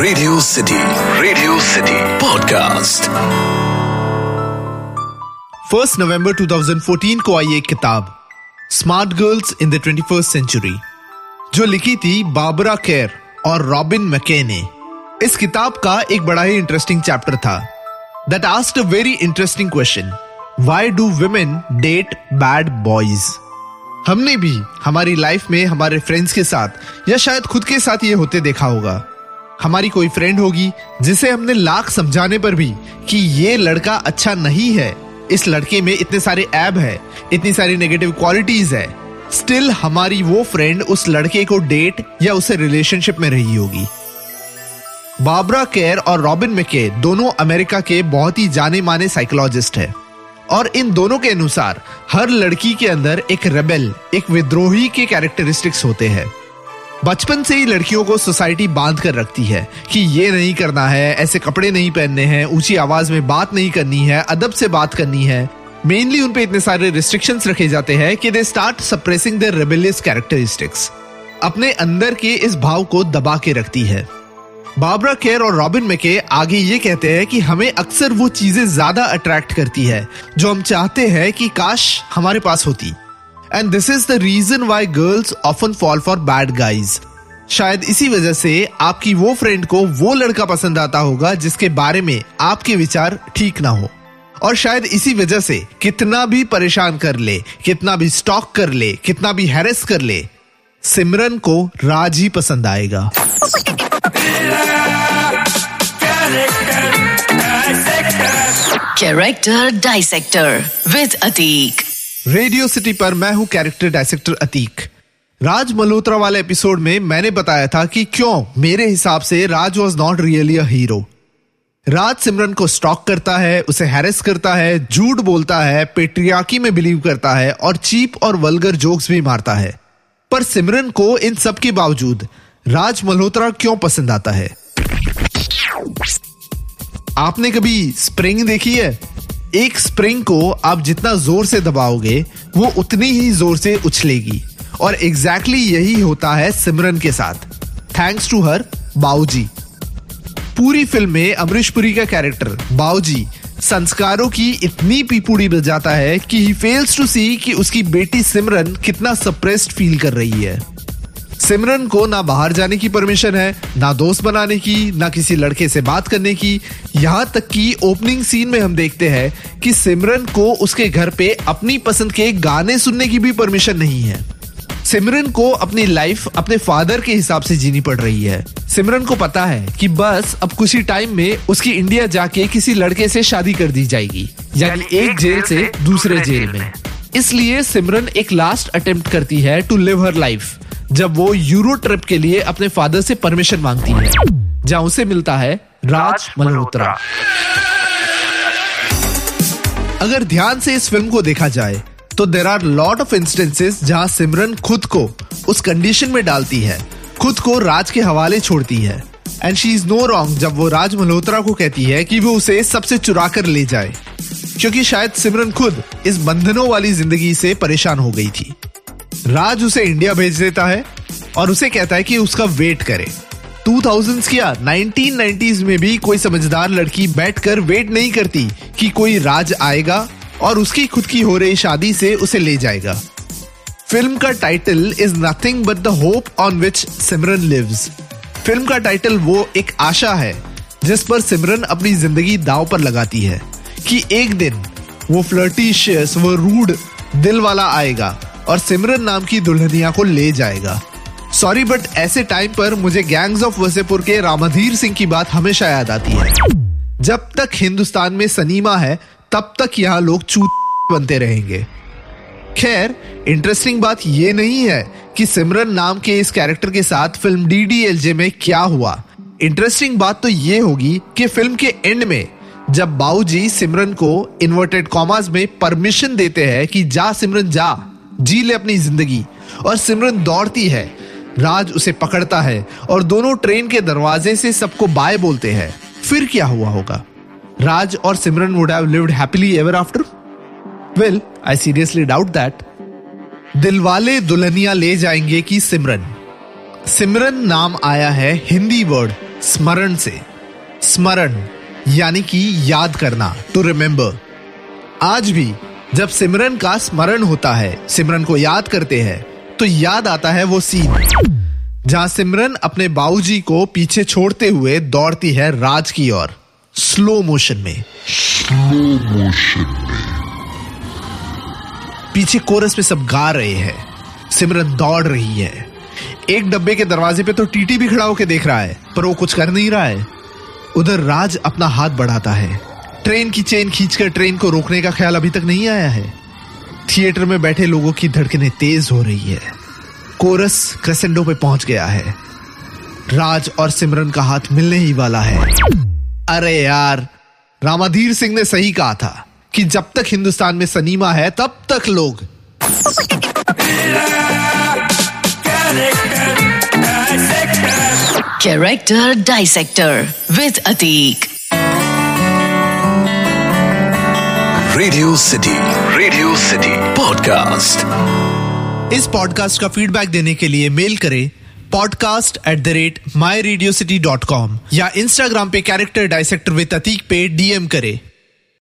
Radio city radio city podcast first November 2014 को आई एक किताब smart girls in the 21st century जो लिखी थी बाबरा केयर और रॉबिन मैके ने इस किताब का एक बड़ा ही इंटरेस्टिंग चैप्टर था that asked a very interesting question why do women date bad boys हमने भी हमारी लाइफ में, हमारे फ्रेंड्स के साथ, या शायद खुद के साथ ये होते देखा होगा। हमारी कोई फ्रेंड होगी, जिसे हमने लाख समझाने पर भी कि ये लड़का अच्छा नहीं है। इस लड़के में इतने सारे ऐब है, इतनी सारी नेगेटिव क्वालिटीज है। स्टिल हमारी वो फ्रेंड उस लड़के को डेट या उसे रिलेशनशिप में रही होगी। बाबरा केयर और रॉबिन मेके दोनों अमेरिका के बहुत ही जाने माने साइकोलॉजिस्ट है। और इन दोनों के अनुसार, हर लड़की के अंदर एक रेबेल एक विद्रोही के कैरेक्टरिस्टिक्स होते हैं। बचपन से ही लड़कियों को सोसाइटी बाँध कर रखती है कि ये नहीं करना है, ऐसे कपड़े नहीं पहनने हैं, ऊँची आवाज़ में बात नहीं करनी है, अदब से बात करनी है। मेनली उन पे इतने सारे रिस्ट्रिक्शंस रखे जाते हैं कि they start suppressing their rebellious characteristics अपने अंदर के इस भाव को दबा के रखती है। बाबरा केयर और रॉबिन मेके आगे ये कहते हैं कि हमें अक्सर वो चीज़ें ज़्यादा अट्रैक्ट करती है, जो हम चाहते हैं कि काश हमारे पास होती। And this is the reason why girls often fall for bad guys शायद इसी वजह से आपकी वो फ्रेंड को वो लड़का पसंद आता होगा जिसके बारे में आपके विचार ठीक ना हो। और शायद इसी वजह से कितना भी परेशान कर ले, कितना भी स्टॉक कर ले, कितना भी हैरेस कर ले, सिमरन को राज ही पसंद आएगा। Character dissector with Atik radio city पर मैं हूँ कैरेक्टर डायसेक्टर अतीक। राज मल्होत्रा वाले एपिसोड में मैंने बताया था कि क्यों मेरे हिसाब से Raj was not really a hero Raj Simran को स्टॉक करता है, उसे हैरेस करता है, झूठ बोलता है पेट्रियाकी में बिलीव करता है और चीप और वल्गर जोक्स भी मारता है। पर सिमरन को इन सब के बावजूद राज मल्होत्रा क्यों पसंद आता है? आपने कभी स्प्रिंग देखी है? एक स्प्रिंग को आप जितना ज़ोर से दबाओगे, वो उतनी ही ज़ोर से उछलेगी। और एग्जैक्टली exactly यही होता है सिमरन के साथ। थैंक्स टू हर बाऊजी। पूरी फ़िल्म में अमरीश पुरी का कैरेक्टर बाऊजी, संस्कारों की इतनी पीपुड़ी बजाता है कि ही फेल्स टू सी कि उसकी बेटी सिमरन कितना सप्रेस्ड फील कर रही है। सिमरन को ना बाहर जाने की परमिशन है ना दोस्त बनाने की ना किसी लड़के से बात करने की। यहाँ तक कि ओपनिंग सीन में हम देखते हैं कि सिमरन को उसके घर पे अपनी पसंद के गाने सुनने की भी परमिशन नहीं है। सिमरन को अपनी लाइफ अपने फादर के हिसाब से जीनी पड़ रही है। सिमरन को पता है कि बस अब कुछ ही टाइम में उसकी इंडिया जाके किसी लड़के से शादी कर दी जाएगी यानी एक जेल से दूसरे जेल में। इसलिए सिमरन एक लास्ट अटेम्प्ट करती है टू लिव हर लाइफ जब वो यूरो ट्रिप के लिए अपने फादर से परमिशन मांगती है, जहाँ उसे मिलता है राज मल्होत्रा। अगर ध्यान से इस फ़िल्म को देखा जाए तो there are lot of instances जहाँ सिमरन खुद को उस कंडीशन में डालती है, खुद को राज के हवाले छोड़ती है। And she is no wrong जब वो राज मल्होत्रा को कहती है कि वो उसे सबसे चुरा कर ले जाए, क्योंकि शायद सिमरन खुद इस बंधनों वाली ज़िंदगी से परेशान हो गई थी। राज उसे इंडिया भेज देता है और उसे कहता है कि उसका वेट करे। 2000s किया 1990s में भी कोई समझदार लड़की बैठकर वेट नहीं करती कि कोई राज आएगा और उसकी खुद की हो रही शादी से उसे ले जाएगा। फ़िल्म का title is nothing but the hope on which Simran lives film का टाइटल वो एक आशा है, जिस पर सिमरन अपनी ज़िंदगी दाव पर लगाती है कि एक दिन वो फ्लर्टिशियस वो रूड दिल वाला आएगा। और सिमरन नाम की दुल्हनिया को ले जाएगा। सॉरी बट ऐसे टाइम पर मुझे गैंग्स ऑफ़ वसेपुर के रामाधीर सिंह की बात हमेशा याद आती है। जब तक हिंदुस्तान में सनीमा है, तब तक यहाँ लोग चूत बनते रहेंगे। खैर इंटरेस्टिंग बात यह नहीं है कि सिमरन नाम के इस कैरेक्टर के साथ फ़िल्म डीडीएलजे में क्या हुआ। इंटरेस्टिंग बात तो ये होगी कि फ़िल्म के एंड में, जब बाऊजी सिमरन को इन्वर्टेड कॉमास में परमिशन देते हैं कि जा सिमरन, जा। जी ले अपनी ज़िंदगी। और सिमरन दौड़ती है। राज उसे पकड़ता है और दोनों ट्रेन के दरवाजे से सबको बाय बोलते हैं। फिर क्या हुआ होगा? राज और Simran would have lived happily ever after well I seriously doubt that Dilwale Dulhania Le जाएँगे कि सिमरन। सिमरन नाम आया है हिंदी वर्ड स्मरण से। स्मरण, यानी कि याद करना टू रिमेंबर आज भी जब सिमरन का स्मरण होता है, सिमरन को याद करते हैं तो याद आता है वो सीन। जहाँ सिमरन अपने बाबूजी को पीछे छोड़ते हुए दौड़ती है राज की ओर स्लो मोशन में। पीछे कोरस में सब गा रहे हैं। सिमरन दौड़ रही है। एक डब्बे के दरवाजे पे तो टीटी भी खड़ा होकर देख रहा है, पर वो कुछ कर नहीं रहा है। उधर राज अपना हाथ बढ़ाता है। ट्रेन की चेन खींचकर ट्रेन को रोकने का ख्याल अभी तक नहीं आया है। थिएटर में बैठे लोगों की धड़कनें तेज हो रही है। कोरस क्रेसेंडो पे पहुँच गया है। राज और सिमरन का हाथ मिलने ही वाला है। अरे यार, रामाधीर सिंह ने सही कहा था कि जब तक हिंदुस्तान में सनीमा है, तब तक लोग Character Dissector with Atik. Radio city radio city podcast इस पॉडकास्ट का फीडबैक देने के लिए मेल करें podcast at the rate my radio city dot com या इंस्टाग्राम पे कैरेक्टर डायसेक्टर विद अतीक पे डीएम करें।